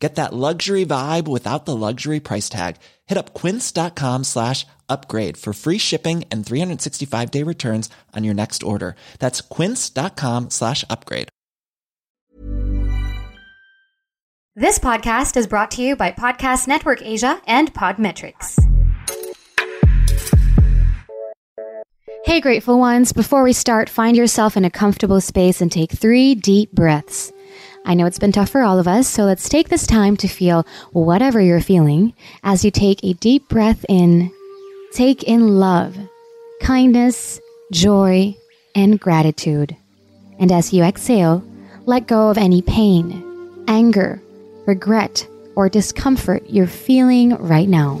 Get that luxury vibe without the luxury price tag. Hit up quince.com slash upgrade for free shipping and 365 day returns on your next order. That's quince.com slash upgrade. This podcast is brought to you by Podcast Network Asia and Podmetrics. Hey, grateful ones. Before we start, find yourself in a comfortable space and take three deep breaths. I know it's been tough for all of us, so let's take this time to feel whatever you're feeling as you take a deep breath in. Take in love, kindness, joy, and gratitude. And as you exhale, let go of any pain, anger, regret, or discomfort you're feeling right now.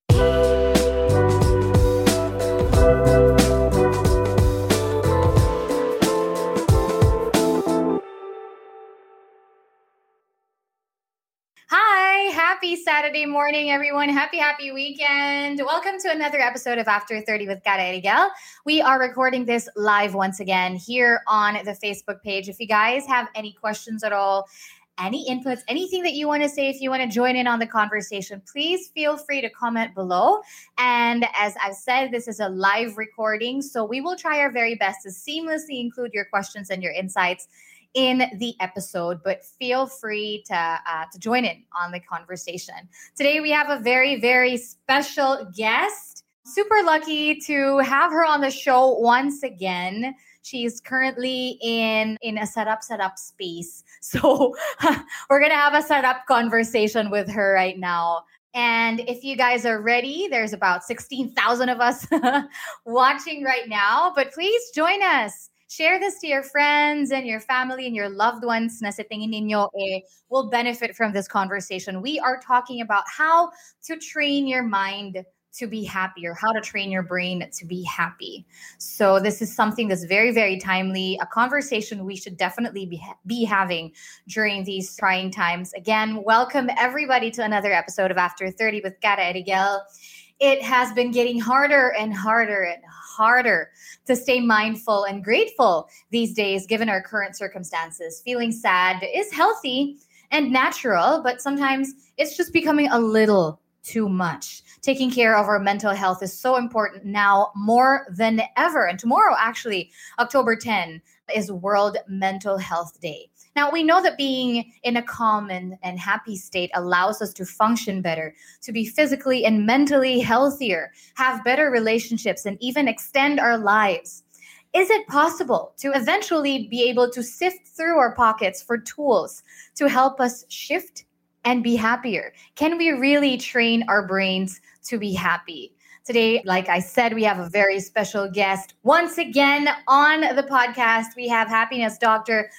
Happy Saturday morning, everyone. Happy, happy weekend. Welcome to another episode of After 30 with Cara Eriguel. We are recording this live once again here on the Facebook page. If you guys have any questions at all, any inputs, anything that you want to say, if you want to join in on the conversation, please feel free to comment below. And as I've said, this is a live recording, so we will try our very best to seamlessly include your questions and your insights in the episode, but feel free to uh, to join in on the conversation. Today we have a very very special guest. Super lucky to have her on the show once again. She's currently in in a setup setup space, so we're gonna have a setup conversation with her right now. And if you guys are ready, there's about 16,000 of us watching right now, but please join us share this to your friends and your family and your loved ones na sa tingin ninyo eh, will benefit from this conversation. We are talking about how to train your mind to be happier, how to train your brain to be happy. So this is something that's very, very timely, a conversation we should definitely be, be having during these trying times. Again, welcome everybody to another episode of After 30 with Cara Eriguel. It has been getting harder and harder and harder to stay mindful and grateful these days, given our current circumstances. Feeling sad is healthy and natural, but sometimes it's just becoming a little too much. Taking care of our mental health is so important now more than ever. And tomorrow, actually, October 10, is World Mental Health Day. Now, we know that being in a calm and, and happy state allows us to function better, to be physically and mentally healthier, have better relationships, and even extend our lives. Is it possible to eventually be able to sift through our pockets for tools to help us shift and be happier? Can we really train our brains to be happy? Today, like I said, we have a very special guest. Once again on the podcast, we have happiness doctor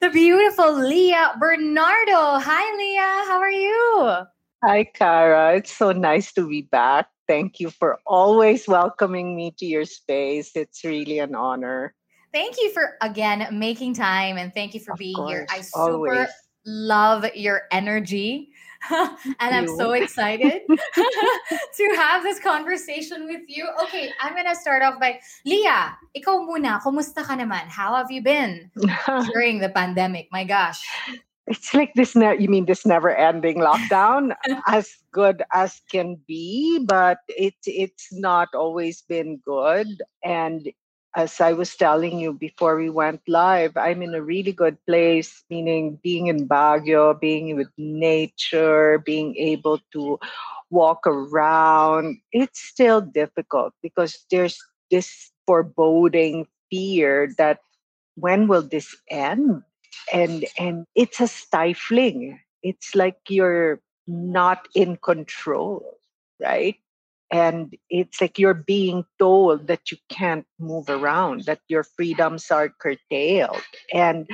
the beautiful Leah Bernardo. Hi, Leah. How are you? Hi, Cara. It's so nice to be back. Thank you for always welcoming me to your space. It's really an honor. Thank you for again making time and thank you for of being course, here. I super always. Love your energy. and I'm so excited to have this conversation with you. Okay, I'm gonna start off by Leah. Ikaw muna, kumusta ka naman? How have you been during the pandemic? My gosh. it's like this ne- you mean this never ending lockdown as good as can be but it it's not always been good and as I was telling you before we went live, I'm in a really good place, meaning being in Baguio, being with nature, being able to walk around. It's still difficult because there's this foreboding fear that when will this end? And and it's a stifling. It's like you're not in control, right? And it's like you're being told that you can't move around, that your freedoms are curtailed. And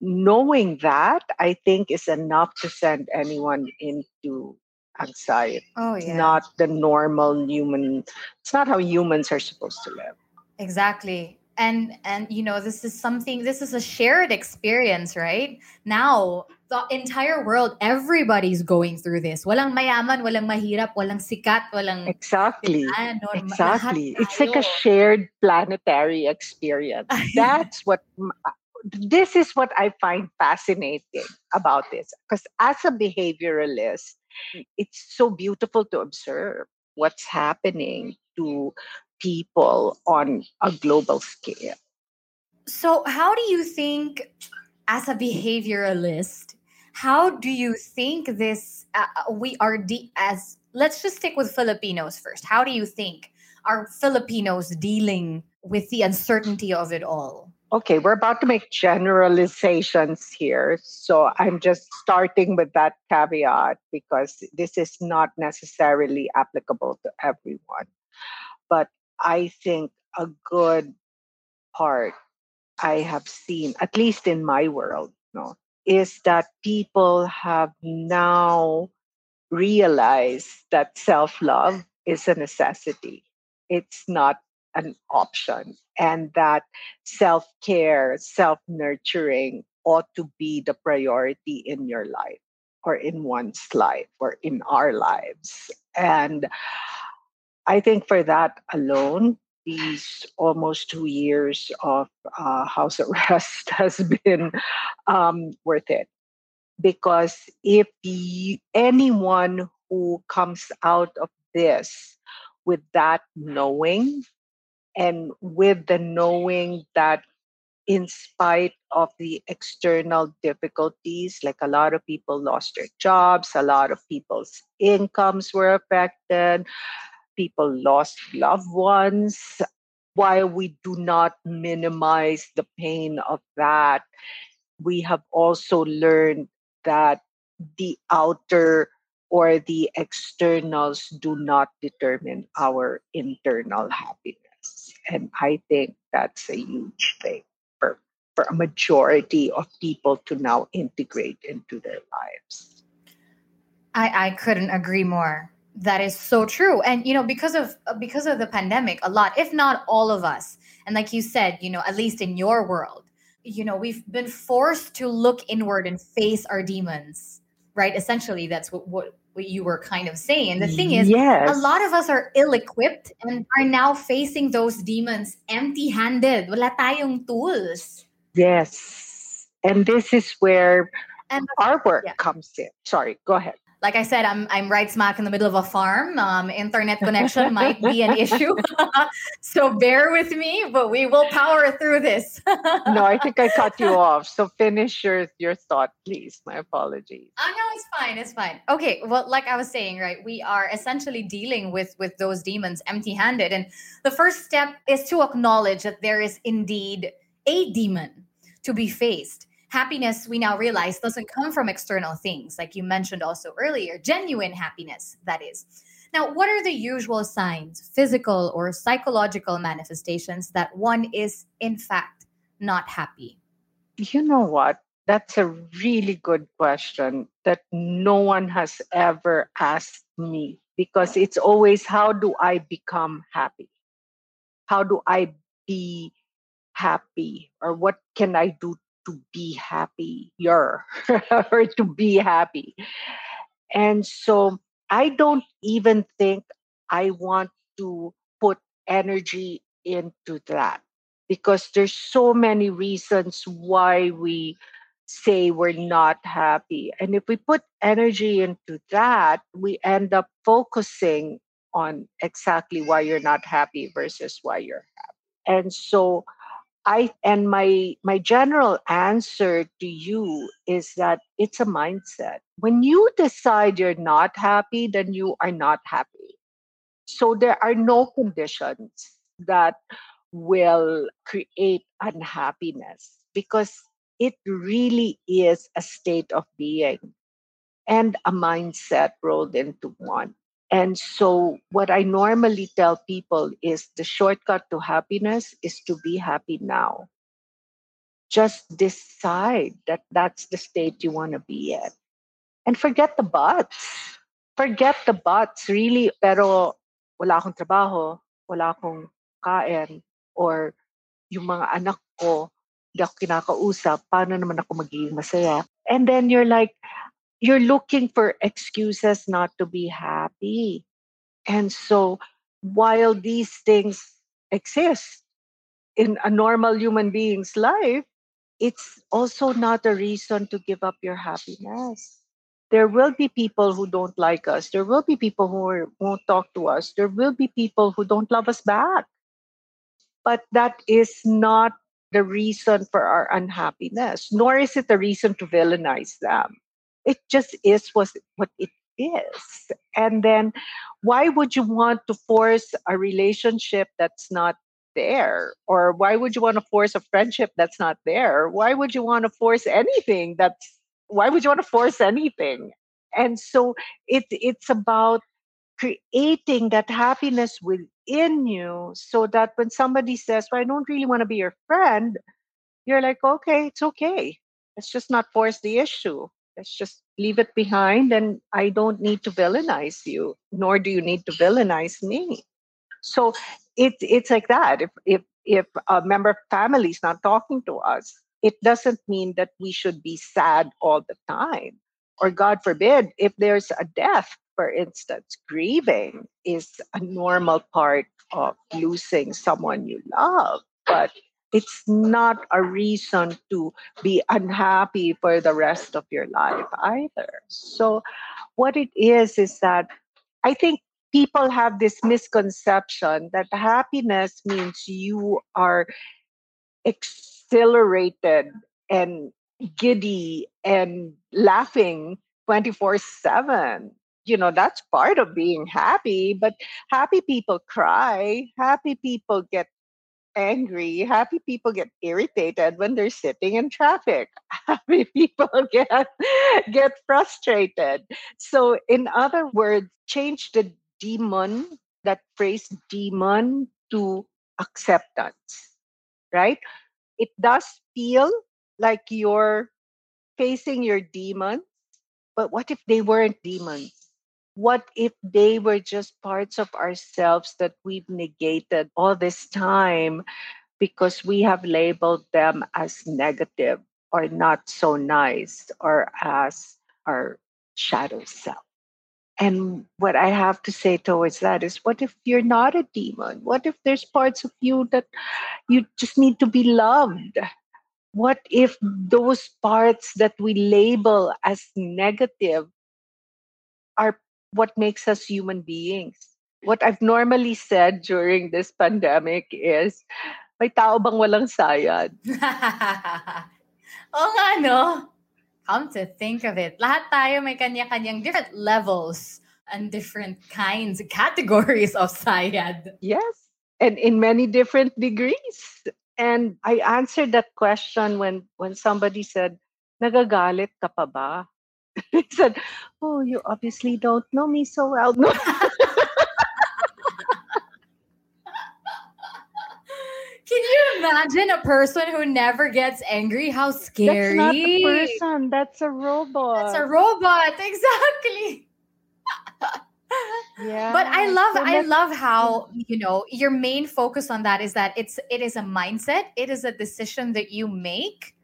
knowing that, I think, is enough to send anyone into anxiety. Oh, It's yeah. not the normal human, it's not how humans are supposed to live. Exactly. And and you know, this is something this is a shared experience, right? Now, the entire world, everybody's going through this. Walang mayaman, walang mahirap, walang sikat, walang Exactly. Exactly. It's like a shared planetary experience. That's what this is what I find fascinating about this. Because as a behavioralist, it's so beautiful to observe what's happening to people on a global scale. So, how do you think, as a behavioralist, how do you think this uh, we are de- as let's just stick with Filipinos first. How do you think are Filipinos dealing with the uncertainty of it all? Okay, we're about to make generalizations here. So I'm just starting with that caveat because this is not necessarily applicable to everyone. But I think a good part I have seen, at least in my world, no, is that people have now realized that self love is a necessity. It's not an option, and that self care, self nurturing ought to be the priority in your life or in one's life or in our lives. And I think for that alone, these almost two years of uh, house arrest has been um, worth it. Because if anyone who comes out of this with that knowing and with the knowing that in spite of the external difficulties, like a lot of people lost their jobs, a lot of people's incomes were affected, people lost loved ones. While we do not minimize the pain of that, we have also learned that the outer or the externals do not determine our internal happiness. And I think that's a huge thing for, for a majority of people to now integrate into their lives. I, I couldn't agree more. That is so true. And you know, because of uh, because of the pandemic, a lot, if not all of us, and like you said, you know, at least in your world, you know, we've been forced to look inward and face our demons, right? Essentially, that's what what, what you were kind of saying. And the thing is, yes. a lot of us are ill-equipped and are now facing those demons empty-handed. Wala tayong tools. yes. And this is where And our work Yeah. comes in. Sorry, go ahead. Like I said, I'm I'm right smack in the middle of a farm. Um, internet connection might be an issue, so bear with me. But we will power through this. No, I think I cut you off. So finish your your thought, please. My apologies. Oh no, it's fine. It's fine. Okay. Well, like I was saying, right, we are essentially dealing with with those demons empty-handed, and the first step is to acknowledge that there is indeed a demon to be faced. Happiness, we now realize, doesn't come from external things, like you mentioned also earlier. Genuine happiness, that is. Now, what are the usual signs, physical or psychological manifestations that one is in fact not happy? You know what? That's a really good question that no one has ever asked me because it's always how do I become happy? How do I be happy? Or what can I do to be happier or to be happy? And so I don't even think I want to put energy into that because there's so many reasons why we say we're not happy. And if we put energy into that, we end up focusing on exactly why you're not happy versus why you're happy. And so I and my my general answer to you is that it's a mindset. When you decide you're not happy, then you are not happy. So there are no conditions that will create unhappiness because it really is a state of being. and a mindset rolled into one. And so, what I normally tell people is the shortcut to happiness is to be happy now. Just decide that that's the state you want to be in. And forget the buts. Forget the buts, really. Pero wala akong trabaho, wala akong kain, or yung mga anak ko, di ako kinakausap, paano naman ako magiging masaya? And then you're like, you're looking for excuses not to be happy. And so while these things exist in a normal human being's life, it's also not a reason to give up your happiness. There will be people who don't like us. There will be people who are, won't talk to us. There will be people who don't love us back. But that is not the reason for our unhappiness, nor is it a reason to villainize them it just is what, what it is. And then why would you want to force a relationship that's not there? Or why would you want to force a friendship that's not there? Why would you want to force anything that's why would you want to force anything? And so it it's about creating that happiness within you so that when somebody says, Well, I don't really want to be your friend, you're like, okay, it's okay. Let's just not force the issue. Let's just leave it behind and I don't need to villainize you, nor do you need to villainize me. So it, it's like that. If, if, if a member of family is not talking to us, it doesn't mean that we should be sad all the time. Or God forbid, if there's a death, for instance, grieving is a normal part of losing someone you love. But it's not a reason to be unhappy for the rest of your life either. So, what it is is that I think people have this misconception that happiness means you are exhilarated and giddy and laughing 24 7 you know that's part of being happy but happy people cry happy people get angry. Happy people get irritated when they're sitting in traffic. Happy people get get frustrated. So in other words, change the demon, that phrase demon to acceptance. Right? It does feel like you're facing your demons, but what if they weren't demons? What if they were just parts of ourselves that we've negated all this time because we have labeled them as negative or not so nice or as our shadow self? And what I have to say towards that is what if you're not a demon? What if there's parts of you that you just need to be loved? What if those parts that we label as negative what makes us human beings. What I've normally said during this pandemic is, may tao bang walang sayad? Oo nga, no? Come to think of it, lahat tayo may kanya-kanyang different levels and different kinds, categories of sayad. Yes, and in many different degrees. And I answered that question when when somebody said, nagagalit ka pa ba? he said, Oh, you obviously don't know me so well. No. Can you imagine a person who never gets angry? How scary. That's not a person. That's a robot. That's a robot. Exactly. yeah. But I love so I love how, you know, your main focus on that is that it's it is a mindset. It is a decision that you make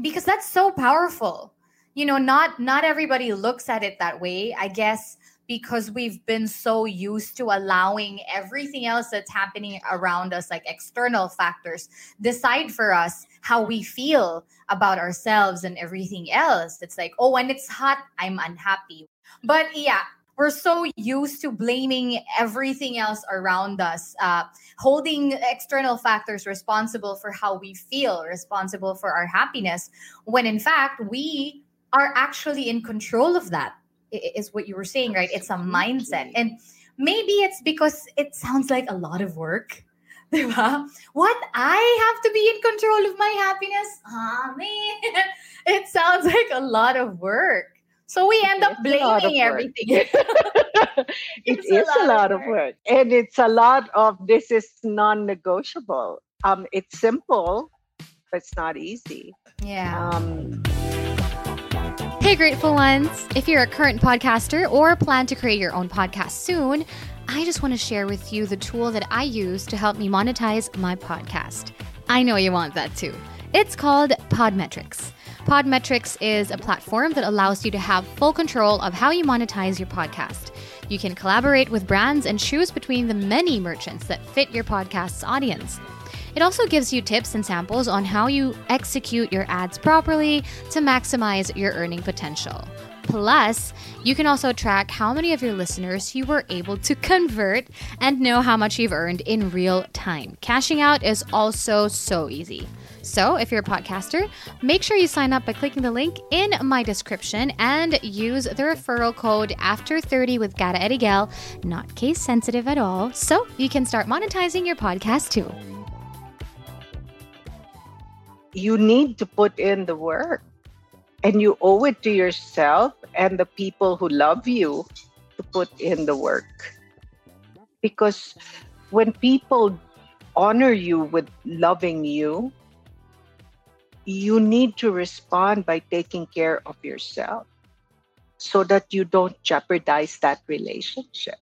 because that's so powerful you know not not everybody looks at it that way i guess because we've been so used to allowing everything else that's happening around us like external factors decide for us how we feel about ourselves and everything else. It's like oh when it's hot i'm unhappy. But yeah we're so used to blaming everything else around us, uh, holding external factors responsible for how we feel, responsible for our happiness, when in fact, we are actually in control of that is what you were saying right it's a mindset and maybe it's because it sounds like a lot of work what i have to be in control of my happiness ah man it sounds like a lot of work So we end up blaming everything. it it's a lot, of, work. And it's a lot of this is non negotiable. Um, it's simple, but it's not easy. Yeah. Um, hey, grateful ones. If you're a current podcaster or plan to create your own podcast soon, I just want to share with you the tool that I use to help me monetize my podcast. I know you want that too. It's called Podmetrics. Podmetrics is a platform that allows you to have full control of how you monetize your podcast. You can collaborate with brands and choose between the many merchants that fit your podcast's audience. It also gives you tips and samples on how you execute your ads properly to maximize your earning potential. Plus, you can also track how many of your listeners you were able to convert and know how much you've earned in real time. Cashing out is also so easy. So, if you're a podcaster, make sure you sign up by clicking the link in my description and use the referral code AFTER30 with Cara Eriguel, not case sensitive at all, so you can start monetizing your podcast too. You need to put in the work and you owe it to yourself and the people who love you to put in the work. Because when people honor you with loving you, you need to respond by taking care of yourself so that you don't jeopardize that relationship.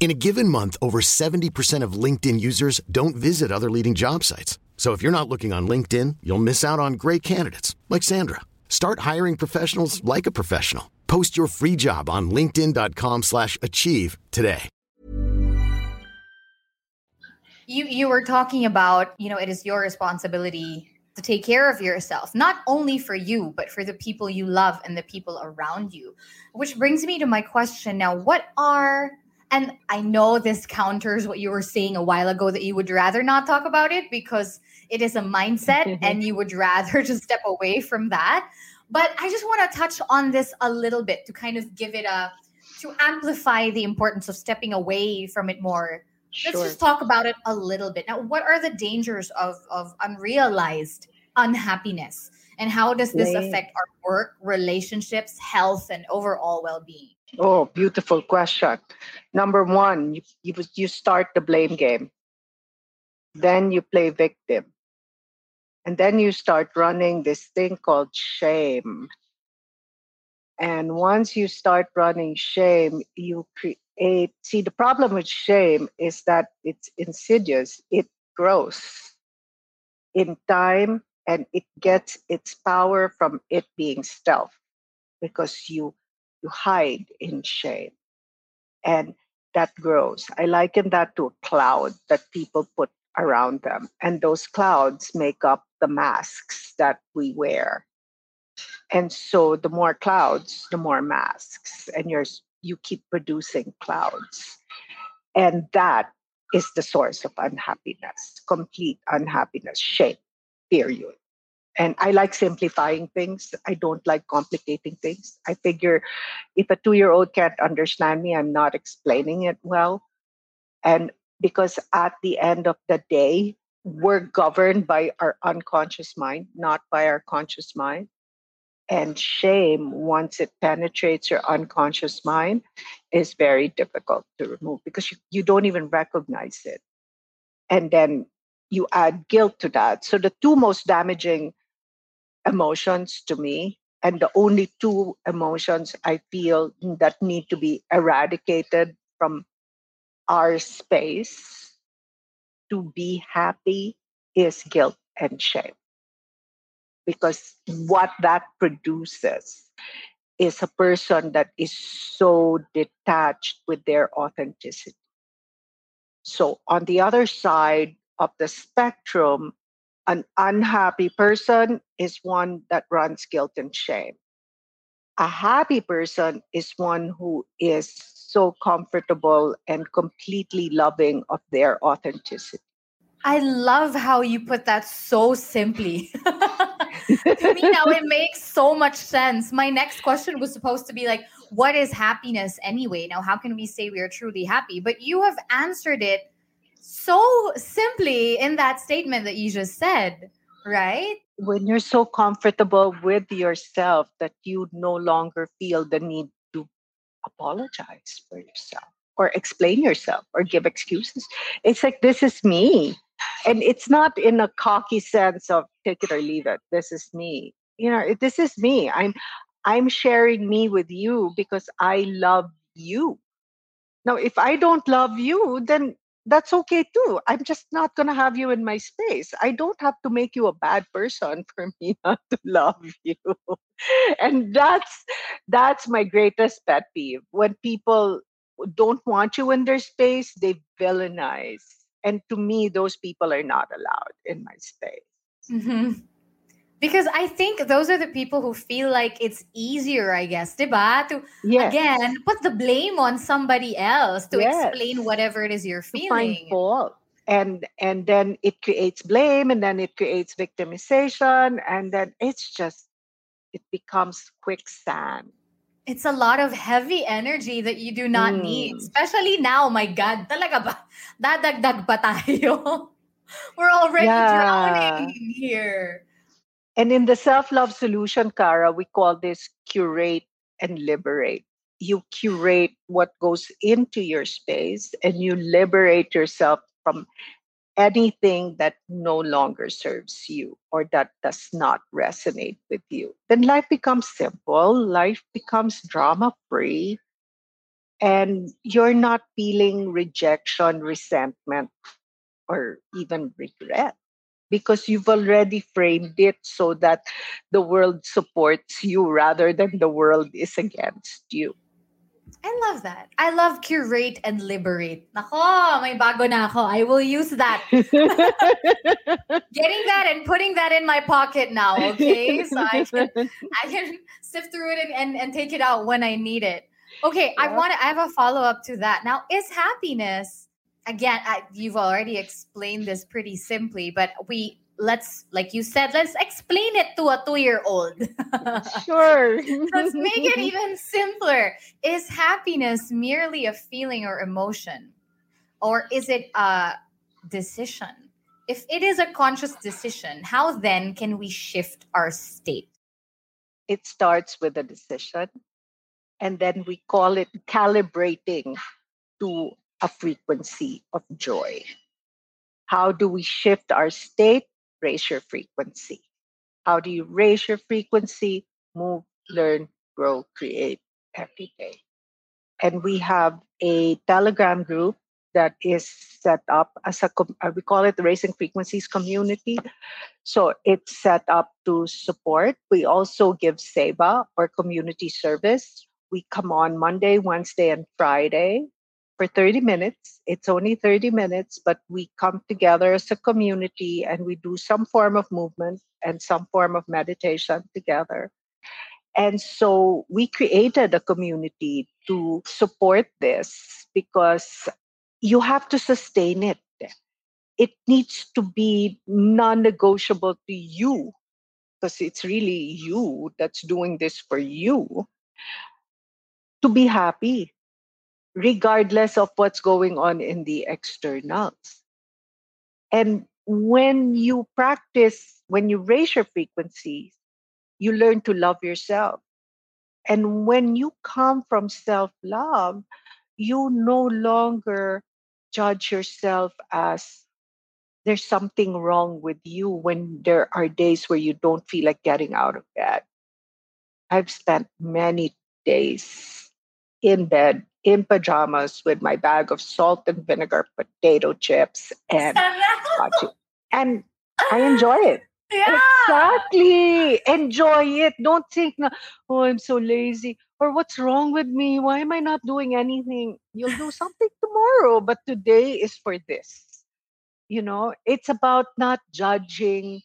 in a given month over 70% of linkedin users don't visit other leading job sites. So if you're not looking on linkedin you'll miss out on great candidates like sandra. Start hiring professionals like a professional. Post your free job on linkedin.com slash achieve today. You you were talking about you know it is your responsibility to take care of yourself not only for you but for the people you love and the people around you. Which brings me to my question now. What are and i know this counters what you were saying a while ago that you would rather not talk about it because it is a mindset and you would rather just step away from that but i just want to touch on this a little bit to kind of give it a to amplify the importance of stepping away from it more Sure. Let's just talk about it a little bit. Now, what are the dangers of, of unrealized unhappiness? And how does this affect our work, relationships, health, and overall well being? Oh, beautiful question. Number one, you, you, you start the blame game. Then you play victim. And then you start running this thing called shame. And once you start running shame, you create see the problem with shame is that it's insidious it grows in time and it gets its power from it being stealth because you you hide in shame and that grows i liken that to a cloud that people put around them and those clouds make up the masks that we wear and so the more clouds the more masks and you're you keep producing clouds. And that is the source of unhappiness, complete unhappiness, shame, period. And I like simplifying things. I don't like complicating things. I figure if a two year old can't understand me, I'm not explaining it well. And because at the end of the day, we're governed by our unconscious mind, not by our conscious mind. And shame, once it penetrates your unconscious mind, is very difficult to remove because you, you don't even recognize it. And then you add guilt to that. So the two most damaging emotions to me, and the only two emotions I feel that need to be eradicated from our space to be happy is guilt and shame. Because what that produces is a person that is so detached with their authenticity. So, on the other side of the spectrum, an unhappy person is one that runs guilt and shame. A happy person is one who is so comfortable and completely loving of their authenticity. I love how you put that so simply. to me now it makes so much sense. My next question was supposed to be like, what is happiness anyway? Now, how can we say we are truly happy? But you have answered it so simply in that statement that you just said, right? When you're so comfortable with yourself that you no longer feel the need to apologize for yourself or explain yourself or give excuses. It's like, this is me. And it's not in a cocky sense of take it or leave it. This is me. You know, this is me. I'm I'm sharing me with you because I love you. Now, if I don't love you, then that's okay too. I'm just not going to have you in my space. I don't have to make you a bad person for me not to love you. and that's that's my greatest pet peeve. When people don't want you in their space, they villainize. And to me, those people are not allowed in my space. Mm-hmm. Because I think those are the people who feel like it's easier, I guess, diba? To yes. again put the blame on somebody else to yes. explain whatever it is you're feeling. To find fault. And and then it creates blame and then it creates victimization and then it's just it becomes quicksand. It's a lot of heavy energy that you do not mm. need. Especially now, my God, talaga ba? Dadagdag pa tayo. We're already yeah. drowning here. And in the self love solution, Cara, we call this curate and liberate. You curate what goes into your space and you liberate yourself from anything that no longer serves you or that does not resonate with you. Then life becomes simple, life becomes drama free, and you're not feeling rejection, resentment, or even regret because you've already framed it so that the world supports you rather than the world is against you. I love that. I love curate and liberate. Nako, may bago na ako. I will use that. Getting that and putting that in my pocket now, okay? So I can I can sift through it and, and, and take it out when I need it. Okay, yeah. I want to I have a follow-up to that. Now, is happiness again, I, you've already explained this pretty simply, but we let's like you said let's explain it to a two-year-old. Sure. Let's make it even simpler. Is happiness merely a feeling or emotion? Or is it a decision? If it is a conscious decision how then can we shift our state? It starts with a decision and then we call it calibrating to a frequency of joy. How do we shift our state? Raise your frequency. How do you raise your frequency? Move, learn, grow, create every day. And we have a Telegram group that is set up as a uh, we call it the raising frequencies community so it's set up to support we also give seva or community service we come on monday wednesday and friday for 30 minutes. It's only 30 minutes, but we come together as a community and we do some form of movement and some form of meditation together. And so we created a community to support this because you have to sustain it. It needs to be non negotiable to you because it's really you that's doing this for you to be happy regardless of what's going on in the externals. And when you practice, when you raise your frequencies, you learn to love yourself. And when you come from self love, you no longer judge yourself as there's something wrong with you when there are days where you don't feel like getting out of bed. I've spent many days in bed in pajamas with my bag of salt and vinegar potato chips and and I enjoy it. Yeah. Exactly. Enjoy it. Don't think, oh, I'm so lazy or what's wrong with me? Why am I not doing anything? You'll do something tomorrow, but today is for this. You know, it's about not judging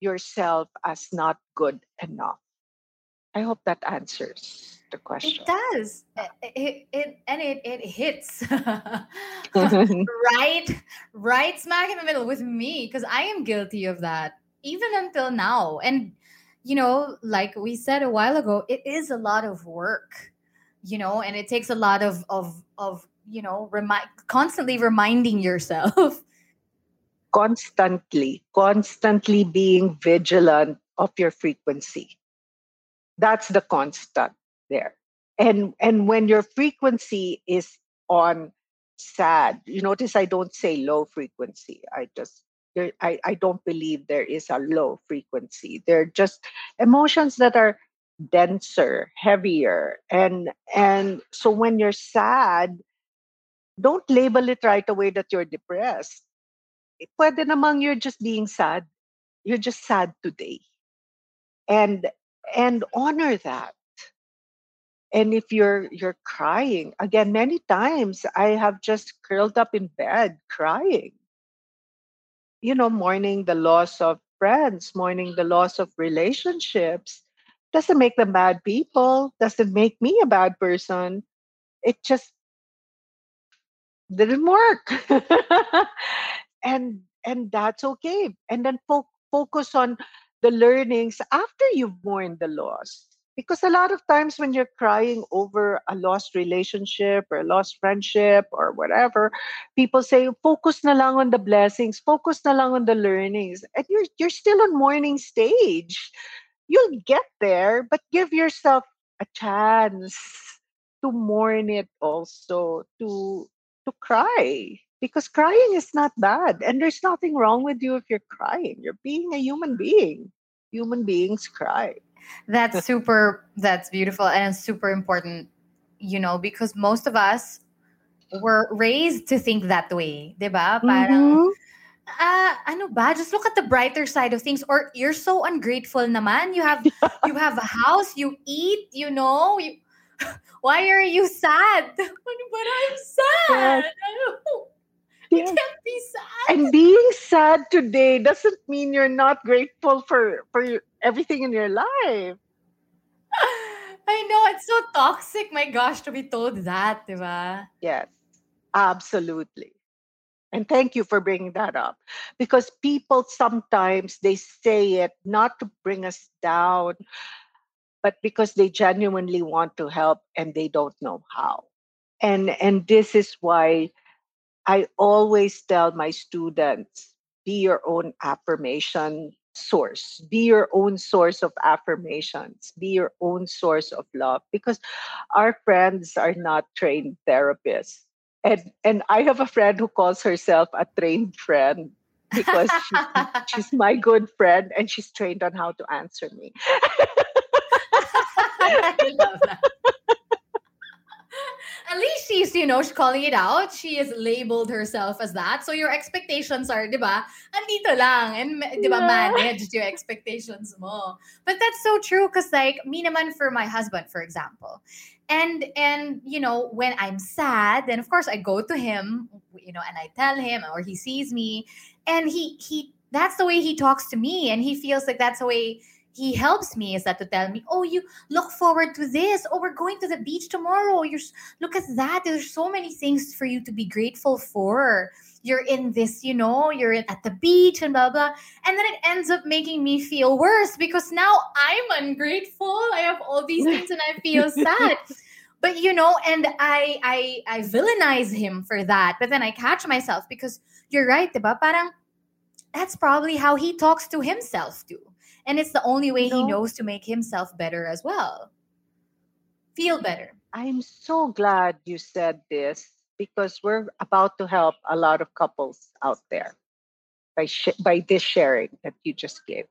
yourself as not good enough. I hope that answers the question. It does. It, it, it and it it hits right right smack in the middle with me because I am guilty of that even until now. And you know, like we said a while ago, it is a lot of work, you know, and it takes a lot of of of you know, remind constantly reminding yourself. Constantly, constantly being vigilant of your frequency. That's the constant there. And and when your frequency is on sad, you notice I don't say low frequency. I just there, I, I don't believe there is a low frequency. They're just emotions that are denser, heavier. And and so when you're sad, don't label it right away that you're depressed. Eh, pwede namang you're just being sad. You're just sad today. And and honor that. And if you're you're crying, again, many times I have just curled up in bed crying you know, mourning the loss of friends, mourning the loss of relationships, doesn't make them bad people, doesn't make me a bad person. It just didn't work. and and that's okay. And then fo- focus on the learnings after you've mourned the loss because a lot of times when you're crying over a lost relationship or a lost friendship or whatever people say focus na lang on the blessings focus na lang on the learnings and you're you're still on mourning stage. You'll get there but give yourself a chance to mourn it also to to cry because crying is not bad and there's nothing wrong with you if you're crying. You're being a human being human beings cry that's super, that's beautiful and super important, you know, because most of us were raised to think that way. Diba? Parang, mm-hmm. uh, ano ba? Just look at the brighter side of things. Or you're so ungrateful naman. You have you have a house, you eat, you know. You, why are you sad? but I'm sad. You can't be sad. And being sad today doesn't mean you're not grateful for for everything in your life. I know it's so toxic. My gosh, to be told that, diba? Yes, absolutely. And thank you for bringing that up because people sometimes they say it not to bring us down, but because they genuinely want to help and they don't know how. And and this is why I always tell my students be your own affirmation source, be your own source of affirmations, be your own source of love because our friends are not trained therapists. And, and I have a friend who calls herself a trained friend because she's, she's my good friend and she's trained on how to answer me. I love that at least she's, you know, she's calling it out. She has labeled herself as that. So your expectations are, di ba, andito lang. And, di ba, manage your expectations mo. But that's so true because, like, me naman for my husband, for example. And, and, you know, when I'm sad, then of course I go to him, you know, and I tell him or he sees me and he, he, that's the way he talks to me. And he feels like that's the way he helps me is that to tell me, oh, you look forward to this. Oh, we're going to the beach tomorrow. You're look at that. There's so many things for you to be grateful for. You're in this, you know, you're in, at the beach and blah blah. And then it ends up making me feel worse because now I'm ungrateful. I have all these things and I feel sad. but you know, and I I I villainize him for that. But then I catch myself because you're right, diba? Parang that's probably how he talks to himself too and it's the only way he knows to make himself better as well. Feel better. I'm so glad you said this because we're about to help a lot of couples out there by sh- by this sharing that you just gave.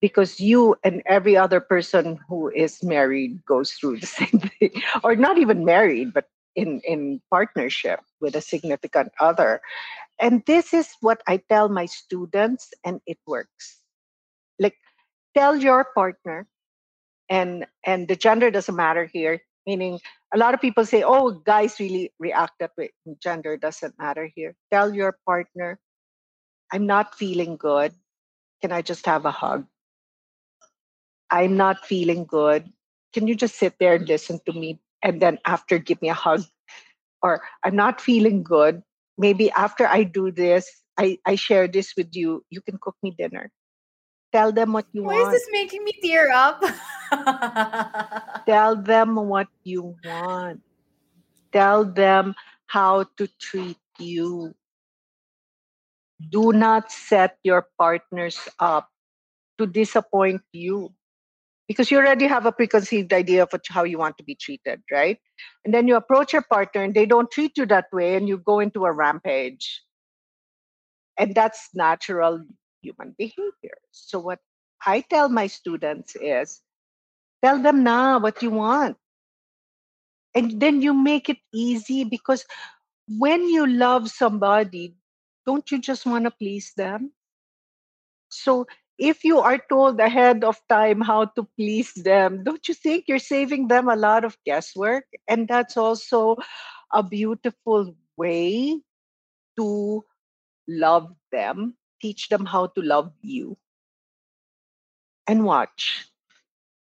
because you and every other person who is married goes through the same thing or not even married but in in partnership with a significant other and this is what i tell my students and it works tell your partner and and the gender doesn't matter here meaning a lot of people say oh guys really react that way. Gender doesn't matter here. Tell your partner i'm not feeling good. Can i just have a hug? I'm not feeling good. Can you just sit there and listen to me and then after give me a hug? Or i'm not feeling good. Maybe after i do this i i share this with you. You can cook me dinner tell them what you Why want Why is this making me tear up? tell them what you want tell them how to treat you do not set your partners up to disappoint you because you already have a preconceived idea of how you want to be treated, right? And then you approach your partner and they don't treat you that way and you go into a rampage. And that's natural human behavior. So, what I tell my students is tell them now what you want. And then you make it easy because when you love somebody, don't you just want to please them? So if you are told ahead of time how to please them, don't you think you're saving them a lot of guesswork? And that's also a beautiful way to love them, teach them how to love you. And watch.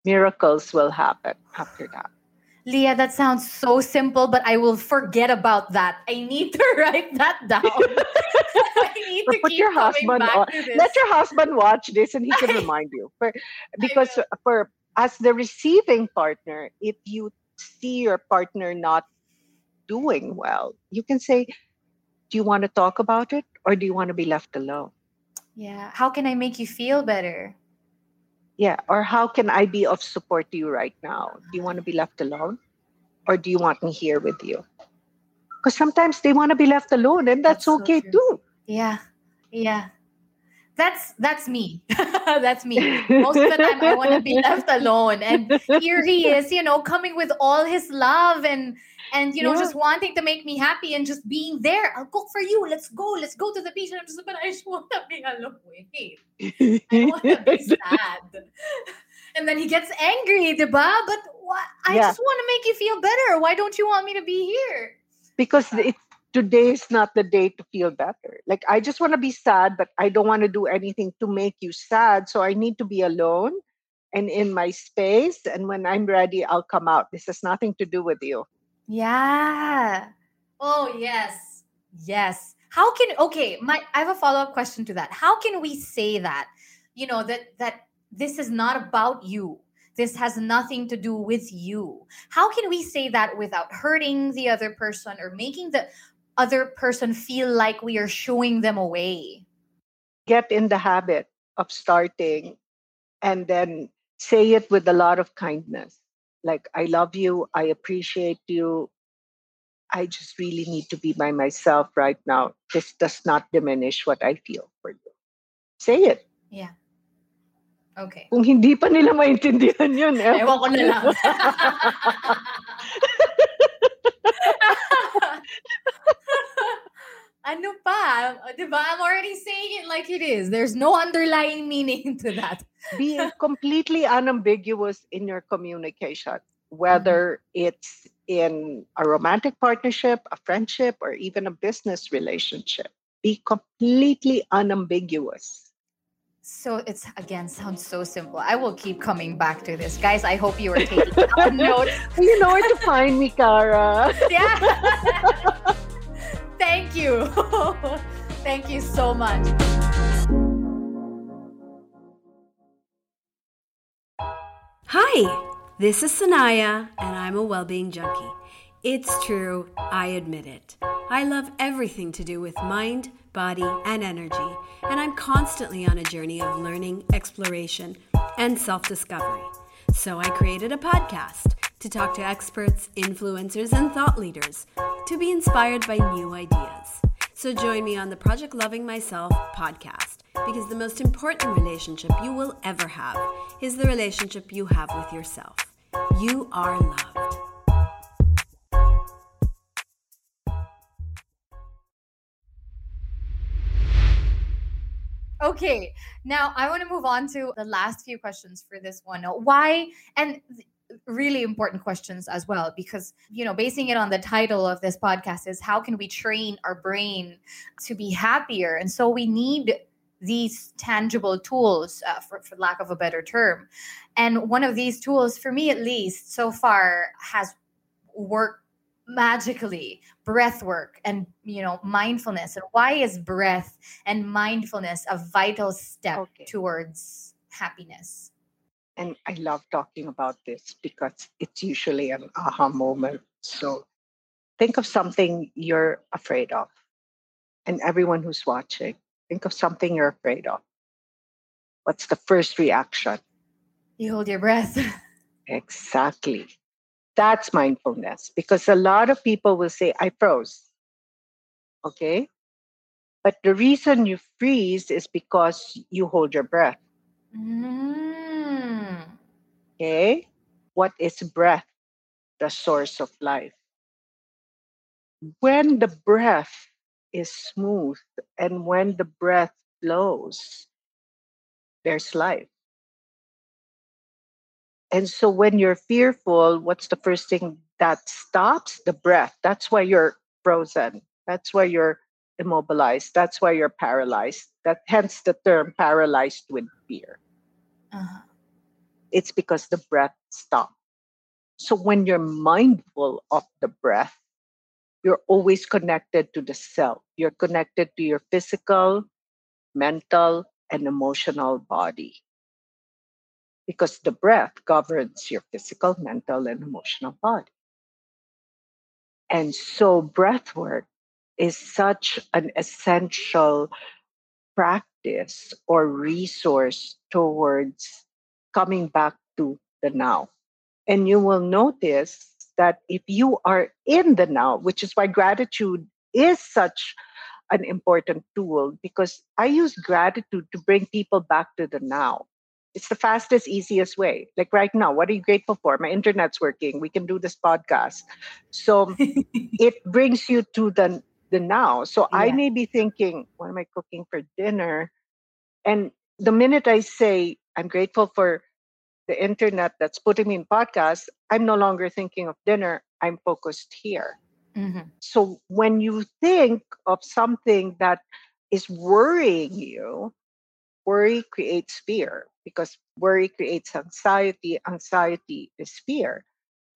Miracles will happen after that. Leah, that sounds so simple, but I will forget about that. I need to write that down. I need to put keep your husband back on. to this. Let your husband watch this and he can remind you. For, because for as the receiving partner, if you see your partner not doing well, you can say, Do you want to talk about it or do you want to be left alone? Yeah. How can I make you feel better? Yeah. Or how can I be of support to you right now? Do you want to be left alone? Or do you want me here with you? Because sometimes they want to be left alone and that's, That's okay true. too. Yeah. Yeah. That's that's me. that's me. Most of the time I want to be left alone. And here he is, you know, coming with all his love and and you know, Yeah. just wanting to make me happy and just being there. I'll cook for you. Let's go. Let's go to the beach. And I'm just, but I just want to be alone. Wait. I want to be sad. And then he gets angry, diba? But what? I Yeah. just want to make you feel better. Why don't you want me to be here? because it, today is not the day to feel better. Like I just want to be sad, but I don't want to do anything to make you sad. So I need to be alone and in my space. And when I'm ready, I'll come out. This has nothing to do with you. Yeah. Oh, yes. Yes. How can okay, my I have a follow-up question to that. How can we say that, you know, that that this is not about you? This has nothing to do with you. How can we say that without hurting the other person or making the other person feel like we are showing them away? Get in the habit of starting and then say it with a lot of kindness. Like, I love you. I appreciate you. I just really need to be by myself right now. This does not diminish what I feel for you. Say it. Yeah. Okay. Kung hindi pa nila maintindihan yun, eh. Ewan ko na lang. ano pa? Di ba? I'm already saying it like it is. There's no underlying meaning to that. Be completely unambiguous in your communication, whether mm-hmm. it's in a romantic partnership, a friendship, or even a business relationship. Be completely unambiguous. So it's again sounds so simple. I will keep coming back to this. Guys, I hope you are taking notes. You know where to find me, Cara. Yeah. Thank you. Thank you so much. Hi, this is Sanaya, and I'm a well-being junkie. It's true, I admit it. I love everything to do with mind, body, and energy, and I'm constantly on a journey of learning, exploration, and self-discovery. So I created a podcast to talk to experts, influencers, and thought leaders to be inspired by new ideas. So join me on the Project Loving Myself podcast because the most important relationship you will ever have is the relationship you have with yourself. You are loved. Okay, now I want to move on to the last few questions for this one. Why, and really important questions as well, because, you know, basing it on the title of this podcast is how can we train our brain to be happier? And so we need these tangible tools, uh, for, for lack of a better term. And one of these tools, for me at least, so far has worked magically breath work and you know mindfulness and why is breath and mindfulness a vital step okay. towards happiness and i love talking about this because it's usually an aha moment so think of something you're afraid of and everyone who's watching think of something you're afraid of what's the first reaction you hold your breath exactly that's mindfulness because a lot of people will say, I froze. Okay. But the reason you freeze is because you hold your breath. Mm. Okay. What is breath? The source of life. When the breath is smooth and when the breath flows, there's life. And so when you're fearful, what's the first thing that stops? The breath. That's why you're frozen. That's why you're immobilized. That's why you're paralyzed. That hence the term paralyzed with fear. Uh-huh. It's because the breath stopped. So when you're mindful of the breath, you're always connected to the self. You're connected to your physical, mental, and emotional body because the breath governs your physical, mental, and emotional body. And so, breath work is such an essential practice or resource towards coming back to the now. And you will notice that if you are in the now, which is why gratitude is such an important tool, because I use gratitude to bring people back to the now it's the fastest, easiest way. Like right now, what are you grateful for? My internet's working. We can do this podcast. So it brings you to the the now. So yeah. I may be thinking, what am I cooking for dinner? And the minute I say I'm grateful for the internet that's putting me in podcasts, I'm no longer thinking of dinner. I'm focused here. Mm-hmm. So when you think of something that is worrying you, worry creates fear because worry creates anxiety. Anxiety is fear.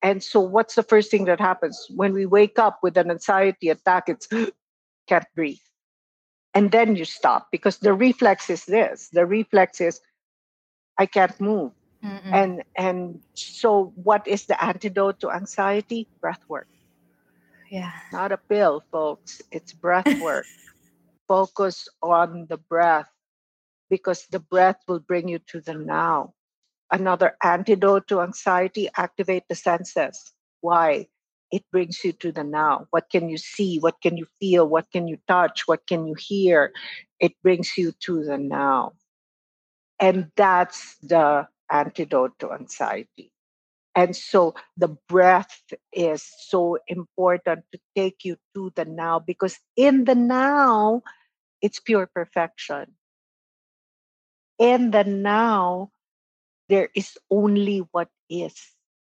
And so, what's the first thing that happens when we wake up with an anxiety attack? It's can't breathe. And then you stop because the reflex is this the reflex is, I can't move. Mm-mm. And and so what is the antidote to anxiety? Breath work. Yeah. Not a pill, folks. It's breath work. Focus on the breath because the breath will bring you to the now. Another antidote to anxiety activate the senses. Why? It brings you to the now. What can you see? What can you feel? What can you touch? What can you hear? It brings you to the now. And that's the antidote to anxiety. And so the breath is so important to take you to the now because in the now, it's pure perfection in the now, there is only what is.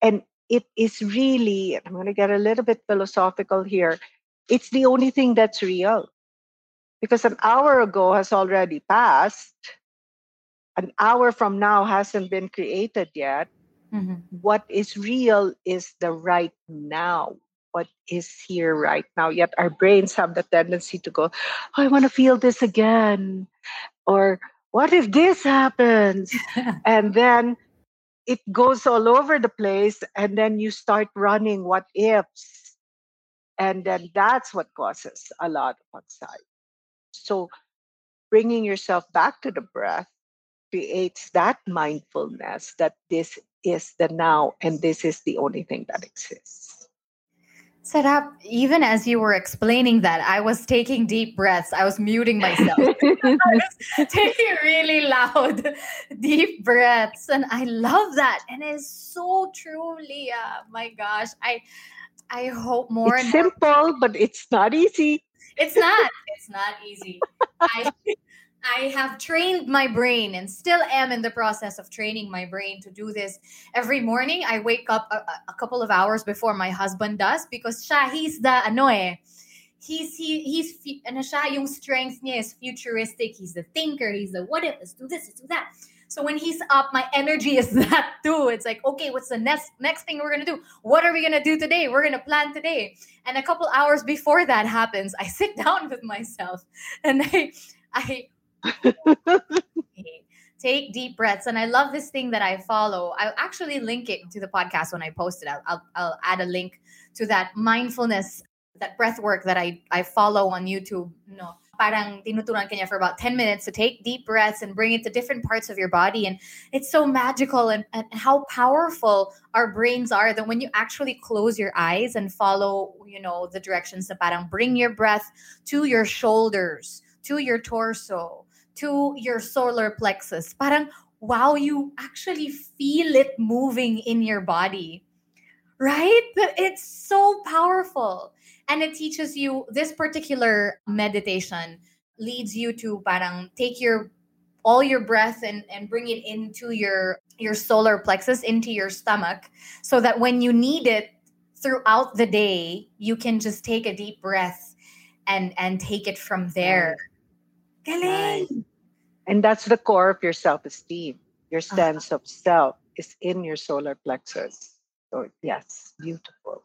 And it is really, I'm going to get a little bit philosophical here, it's the only thing that's real. Because an hour ago has already passed, an hour from now hasn't been created yet. Mm-hmm. What is real is the right now. What is here right now? Yet our brains have the tendency to go, oh, I want to feel this again. Or what if this happens? and then it goes all over the place, and then you start running what ifs. And then that's what causes a lot of anxiety. So, bringing yourself back to the breath creates that mindfulness that this is the now and this is the only thing that exists. Sarap, even as you were explaining that, I was taking deep breaths. I was muting myself. I was taking really loud, deep breaths. And I love that. And it's so true, Leah. Uh, my gosh. I I hope more it's and simple, more. but it's not easy. It's not. It's not easy. I I have trained my brain and still am in the process of training my brain to do this every morning. I wake up a, a couple of hours before my husband does because siya, he's the ano eh. He's he he's ano siya, yung strength niya is futuristic. He's the thinker. He's the what if let's do this, let's do that. So when he's up, my energy is that too. It's like, okay, what's the next next thing we're gonna do? What are we gonna do today? We're gonna plan today. And a couple hours before that happens, I sit down with myself and I I take deep breaths. And i love this thing that i follow. I'll actually link it to the podcast when i post it. I'll, I'll, I'll add a link to that mindfulness that breath work that i i follow on youtube. No. Parang tinuturan kanya for about 10 minutes. To take deep breaths and bring it to different parts of your body. And it's so magical and, and how powerful our brains are that when you actually close your eyes and follow you know the directions that parang bring your breath to your shoulders to your torso to your solar plexus. Parang, wow, you actually feel it moving in your body. Right? It's so powerful. And it teaches you this particular meditation leads you to parang take your all your breath and, and bring it into your your solar plexus into your stomach so that when you need it throughout the day you can just take a deep breath and and take it from there Right. And that's the core of your self esteem. Your Uh-huh. sense of self is in your solar plexus. So, yes, beautiful.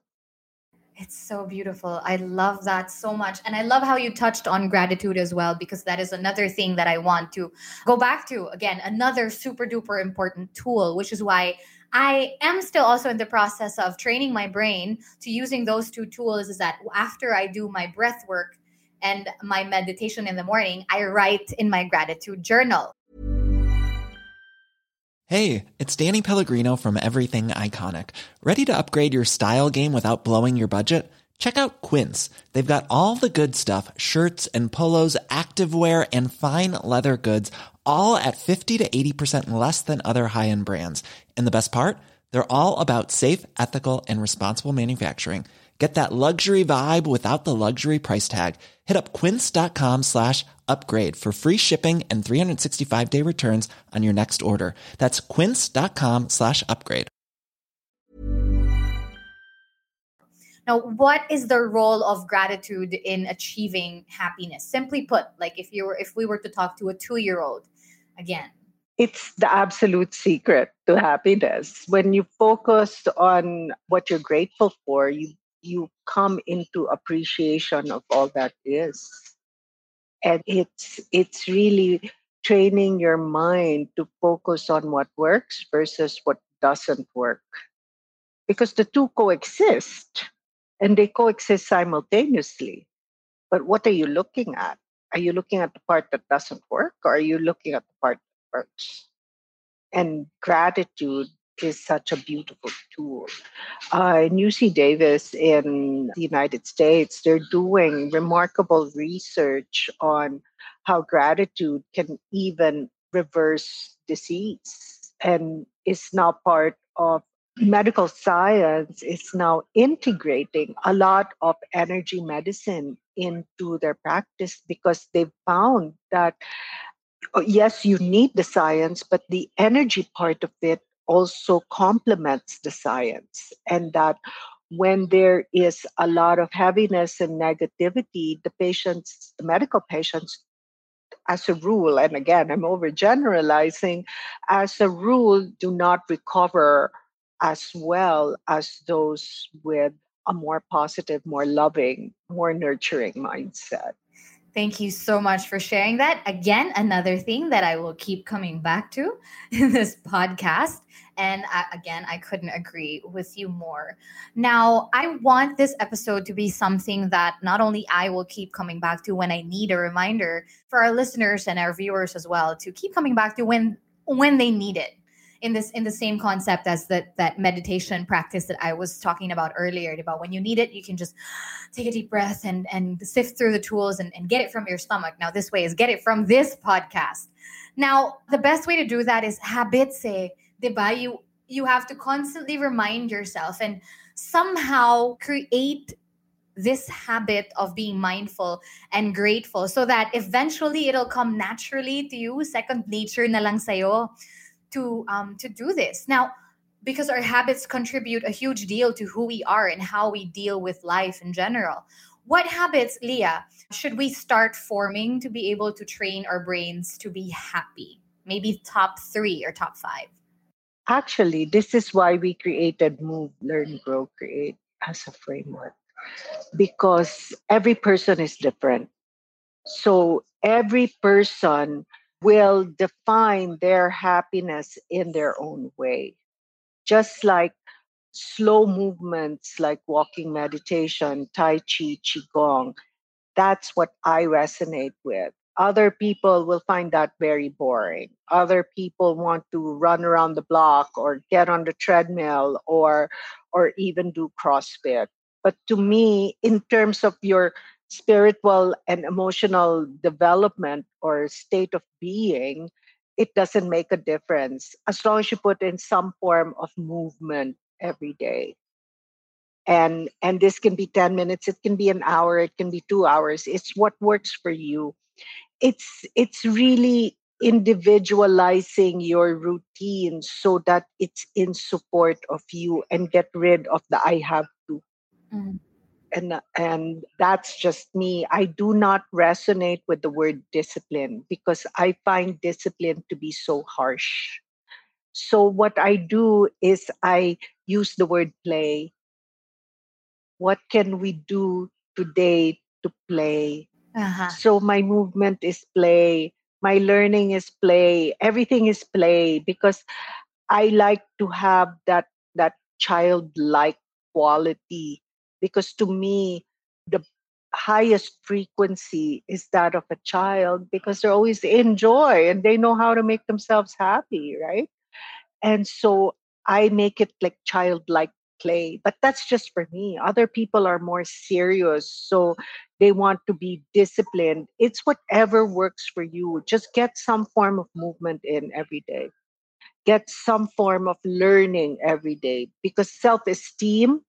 It's so beautiful. I love that so much. And I love how you touched on gratitude as well, because that is another thing that I want to go back to. Again, another super duper important tool, which is why I am still also in the process of training my brain to using those two tools. Is that after I do my breath work and my meditation in the morning, I write in my gratitude journal. Hey, it's Danny Pellegrino from Everything Iconic. Ready to upgrade your style game without blowing your budget? Check out Quince. They've got all the good stuff shirts and polos, activewear, and fine leather goods, all at 50 to 80% less than other high end brands. And the best part? They're all about safe, ethical, and responsible manufacturing. Get that luxury vibe without the luxury price tag. Hit up quince.com slash upgrade for free shipping and 365 day returns on your next order. That's quince.com slash upgrade. Now, what is the role of gratitude in achieving happiness? Simply put, like if you were if we were to talk to a two-year-old again. It's the absolute secret to happiness. When you focus on what you're grateful for, you you come into appreciation of all that is. And it's it's really training your mind to focus on what works versus what doesn't work. Because the two coexist and they coexist simultaneously. But what are you looking at? Are you looking at the part that doesn't work or are you looking at the part that works? And gratitude is such a beautiful tool. Uh, UC Davis in the United States, they're doing remarkable research on how gratitude can even reverse disease and is now part of medical science is now integrating a lot of energy medicine into their practice because they've found that oh, yes you need the science but the energy part of it also complements the science and that when there is a lot of heaviness and negativity the patients the medical patients as a rule and again i'm overgeneralizing as a rule do not recover as well as those with a more positive more loving more nurturing mindset Thank you so much for sharing that. Again, another thing that I will keep coming back to in this podcast. And I, again, I couldn't agree with you more. Now, I want this episode to be something that not only I will keep coming back to when I need a reminder for our listeners and our viewers as well to keep coming back to when when they need it. In this in the same concept as that that meditation practice that I was talking about earlier about when you need it, you can just take a deep breath and and sift through the tools and, and get it from your stomach. Now this way is get it from this podcast. Now the best way to do that is habits eh, say, diba? You you have to constantly remind yourself and somehow create this habit of being mindful and grateful so that eventually it'll come naturally to you second nature na lang sayo to um to do this. Now because our habits contribute a huge deal to who we are and how we deal with life in general. What habits leah should we start forming to be able to train our brains to be happy? Maybe top 3 or top 5 actually this is why we created move learn grow create as a framework. Because every person is different. So every person will define their happiness in their own way. Just like slow movements like walking meditation, Tai Chi, Qigong, that's what I resonate with. Other people will find that very boring. Other people want to run around the block or get on the treadmill or or even do CrossFit. But to me, in terms of your spiritual and emotional development or state of being, it doesn't make a difference as long as you put in some form of movement every day. And and this can be 10 minutes, it can be an hour, it can be 2 hours. It's what works for you. It's it's really individualizing your routine so that it's in support of you and get rid of the I have to Mm. And and that's just me. I do not resonate with the word discipline because I find discipline to be so harsh. So what I do is I use the word play. What can we do today to play? Uh-huh. So my movement is play, my learning is play, everything is play because I like to have that that childlike quality because to me the highest frequency is that of a child because they're always in joy and they know how to make themselves happy right? And so i make it like childlike play but that's just for me. Other people are more serious so they want to be disciplined. It's whatever works for you. Just get some form of movement in every day. Get some form of learning every day because self-esteem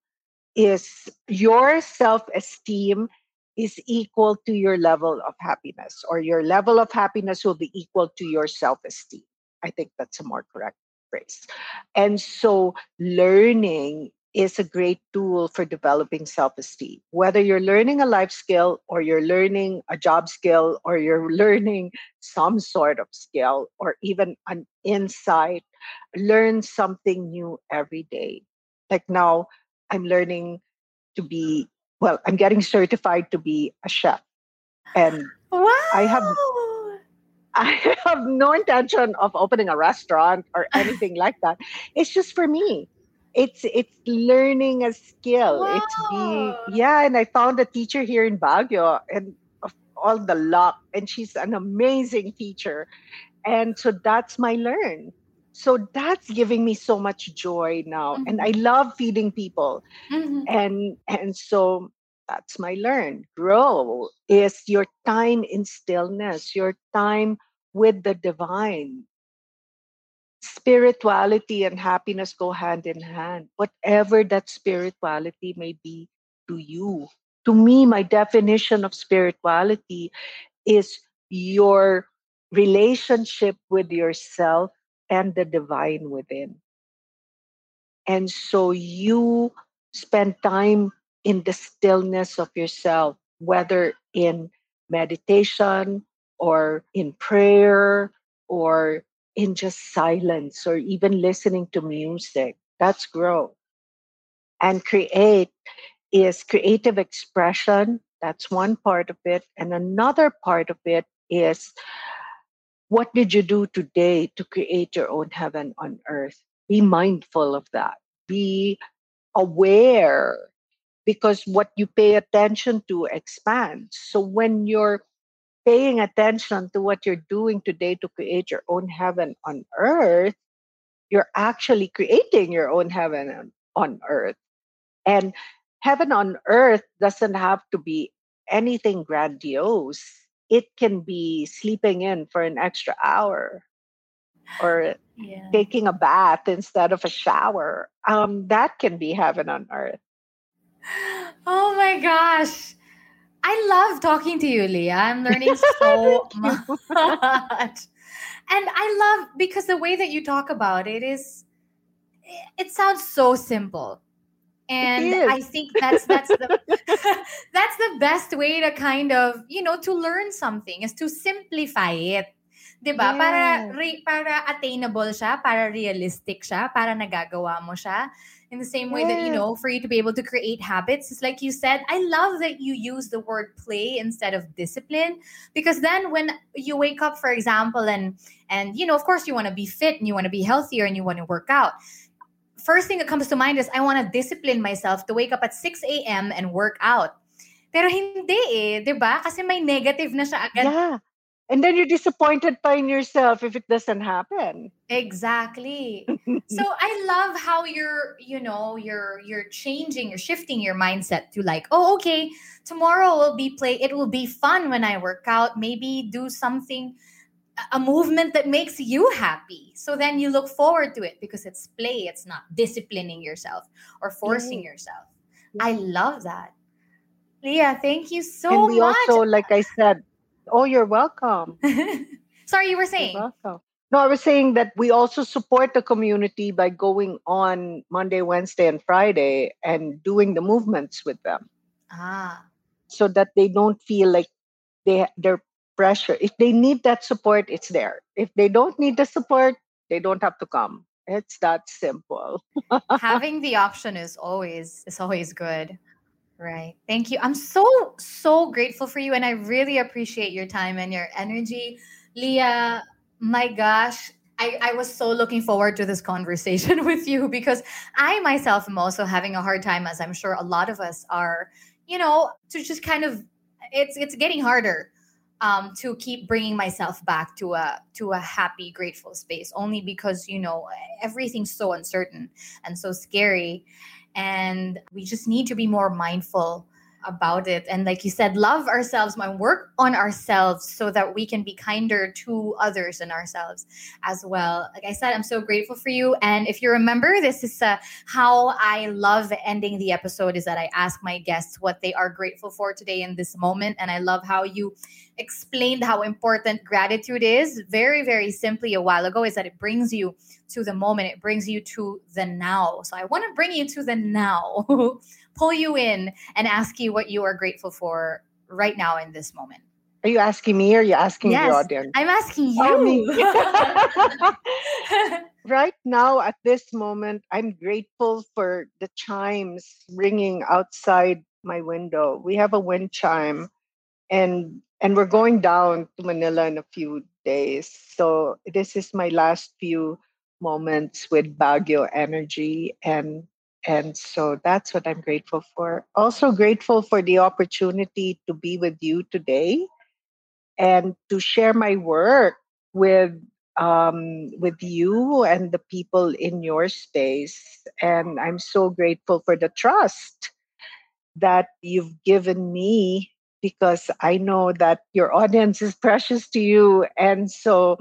is your self esteem is equal to your level of happiness, or your level of happiness will be equal to your self esteem. I think that's a more correct phrase. And so, learning is a great tool for developing self esteem. Whether you're learning a life skill, or you're learning a job skill, or you're learning some sort of skill, or even an insight, learn something new every day. Like now, I'm learning to be well, I'm getting certified to be a chef. And wow. I have I have no intention of opening a restaurant or anything like that. It's just for me. It's it's learning a skill. Wow. It's be yeah, and I found a teacher here in Baguio and all the luck and she's an amazing teacher. And so that's my learn so that's giving me so much joy now mm-hmm. and i love feeding people mm-hmm. and and so that's my learn grow is your time in stillness your time with the divine spirituality and happiness go hand in hand whatever that spirituality may be to you to me my definition of spirituality is your relationship with yourself and the divine within. And so you spend time in the stillness of yourself, whether in meditation or in prayer or in just silence or even listening to music. That's growth. And create is creative expression. That's one part of it. And another part of it is what did you do today to create your own heaven on earth? Be mindful of that. Be aware because what you pay attention to expands. So when you're paying attention to what you're doing today to create your own heaven on earth, you're actually creating your own heaven on, earth. And heaven on earth doesn't have to be anything grandiose. It can be sleeping in for an extra hour or yeah. taking a bath instead of a shower. Um, that can be heaven on earth. Oh my gosh. I love talking to you, Leah. I'm learning so much. And I love because the way that you talk about it is it sounds so simple. And I think that's that's the that's the best way to kind of, you know, to learn something is to simplify it. 'Di ba? Yeah. Para re, para attainable siya, para realistic siya, para nagagawa mo siya in the same way that you know for you to be able to create habits it's like you said i love that you use the word play instead of discipline because then when you wake up for example and and you know of course you want to be fit and you want to be healthier and you want to work out first thing that comes to mind is i want to discipline myself to wake up at 6 a.m and work out pero hindi eh, 'di ba? Kasi may negative na siya agad. Yeah. And then you're disappointed by yourself if it doesn't happen. Exactly. so I love how you're, you know, you're you're changing, you're shifting your mindset to like, oh, okay, tomorrow will be play. It will be fun when I work out. Maybe do something, a movement that makes you happy. So then you look forward to it because it's play. It's not disciplining yourself or forcing yourself. I love that. Leah, thank you so and we much. also, like I said, Oh, you're welcome. Sorry, you were saying. You're welcome. No, I was saying that we also support the community by going on Monday, Wednesday, and Friday and doing the movements with them. Ah. So that they don't feel like they they're pressure. If they need that support, it's there. If they don't need the support, they don't have to come. It's that simple. Having the option is always is always good. Right. Thank you. I'm so, so grateful for you. And I really appreciate your time and your energy. Leah, my gosh, I, I was so looking forward to this conversation with you because I myself am also having a hard time, as I'm sure a lot of us are, you know, to just kind of, it's it's getting harder um, to keep bringing myself back to a to a happy, grateful space. Only because you know everything's so uncertain and so scary and we just need to be more mindful about it. And like you said love ourselves and work on ourselves so that we can be kinder to others and ourselves as well. Like i said i'm so grateful for you. And if you remember this is uh, how i love ending the episode is that i ask my guests what they are grateful for today in this moment. And i love how you explained how important gratitude is very very simply a while ago is that it brings you to the moment. It brings you to the now. So i want to bring you to the now pull you in and ask you what you are grateful for right now in this moment. Are you asking me or are you asking yes, the audience? I'm asking oh, you. Oh, right now, at this moment, I'm grateful for the chimes ringing outside my window. We have a wind chime and and we're going down to Manila in a few days. So this is my last few moments with Baguio energy and and so that's what I'm grateful for. Also, grateful for the opportunity to be with you today and to share my work with um, with you and the people in your space. And I'm so grateful for the trust that you've given me because I know that your audience is precious to you. And so,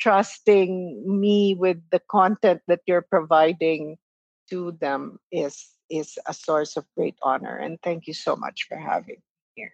trusting me with the content that you're providing to them is is a source of great honor and thank you so much for having me here.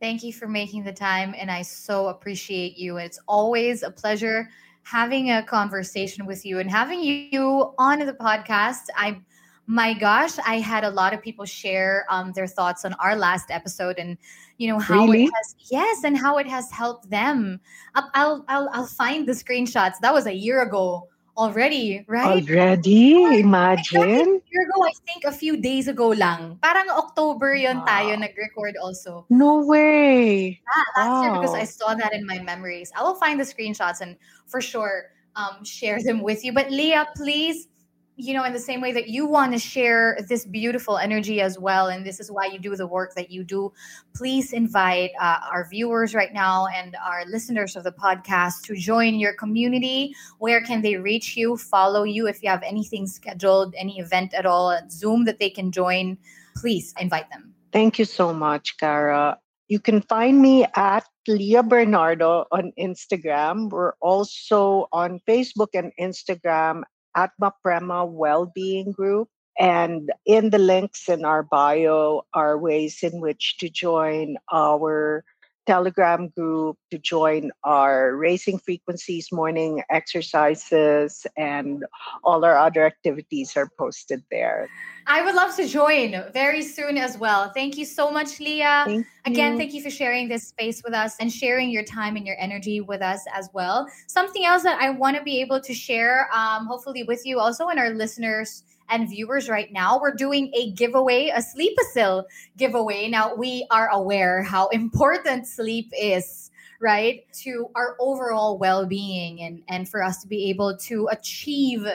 Thank you for making the time and i so appreciate you it's always a pleasure having a conversation with you and having you on the podcast. I my gosh i had a lot of people share um, their thoughts on our last episode and you know how really? it has yes and how it has helped them. I'll, I'll i'll find the screenshots. That was a year ago Already, right? Already? Imagine. A year ago, I think a few days ago lang. Parang October yon wow. tayo nag-record also. No way. Yeah, last wow. year because I saw that in my memories. I will find the screenshots and for sure um, share them with you. But Leah, please you know, in the same way that you want to share this beautiful energy as well, and this is why you do the work that you do, please invite uh, our viewers right now and our listeners of the podcast to join your community. Where can they reach you, follow you if you have anything scheduled, any event at all, at Zoom that they can join? Please invite them. Thank you so much, Cara. You can find me at Leah Bernardo on Instagram. We're also on Facebook and Instagram Atma Prema Wellbeing Group. And in the links in our bio are ways in which to join our Telegram group, to join our Raising Frequencies morning exercises, and all our other activities are posted there. I would love to join very soon as well. Thank you so much, Leah. Thank Again, thank you for sharing this space with us and sharing your time and your energy with us as well. Something else that I want to be able to share, um, hopefully, with you also and our listeners and viewers right now, we're doing a giveaway, a Sleepasil giveaway. Now, we are aware how important sleep is, right, to our overall well being and, and for us to be able to achieve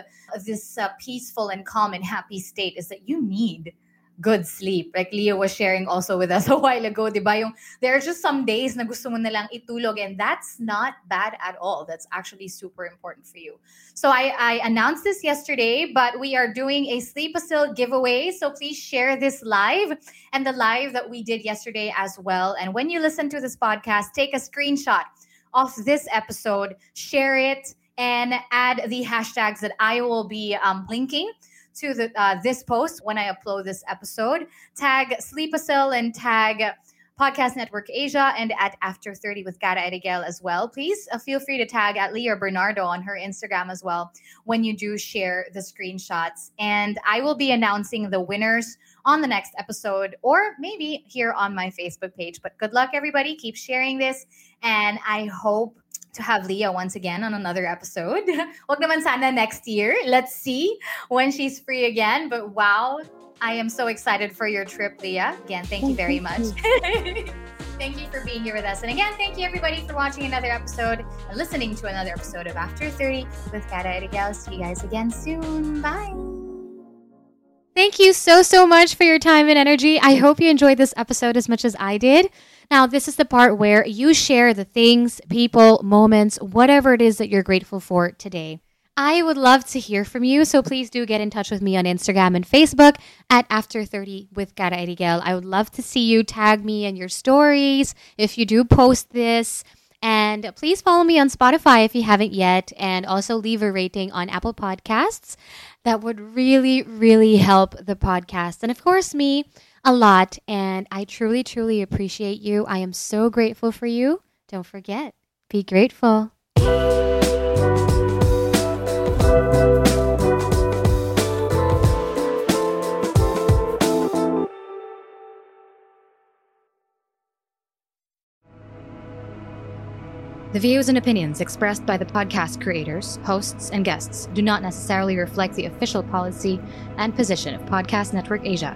this uh, peaceful and calm and happy state is that you need good sleep. Like Leo was sharing also with us a while ago, di? Yung, there are just some days na gusto mo na lang itulog and that's not bad at all. That's actually super important for you. So I, I announced this yesterday, but we are doing a Sleepasil giveaway. So please share this live and the live that we did yesterday as well. And when you listen to this podcast, take a screenshot of this episode, share it, and add the hashtags that I will be um, linking to the uh, this post when I upload this episode. Tag Sleepasil and tag Podcast Network Asia and at After 30 with Cara Eriguel as well. Please uh, feel free to tag at Leah Bernardo on her Instagram as well when you do share the screenshots. And I will be announcing the winners on the next episode or maybe here on my Facebook page. But good luck, everybody. Keep sharing this. And I hope to have Leah once again on another episode. Wag naman sana next year. Let's see when she's free again. But wow, I am so excited for your trip, Leah. Again, thank you oh, very much. thank you for being here with us. And again, thank you everybody for watching another episode and listening to another episode of After 30 with Cara Eriguel. See you guys again soon. Bye. Thank you so, so much for your time and energy. I hope you enjoyed this episode as much as I did. Now, this is the part where you share the things, people, moments, whatever it is that you're grateful for today. I would love to hear from you, so please do get in touch with me on Instagram and Facebook at After 30 with Cara Eriguel. I would love to see you tag me in your stories if you do post this. And please follow me on Spotify if you haven't yet, and also leave a rating on Apple Podcasts. That would really, really help the podcast. And of course, me a lot. And I truly, truly appreciate you. I am so grateful for you. Don't forget, be grateful. The views and opinions expressed by the podcast creators, hosts, and guests do not necessarily reflect the official policy and position of Podcast Network Asia,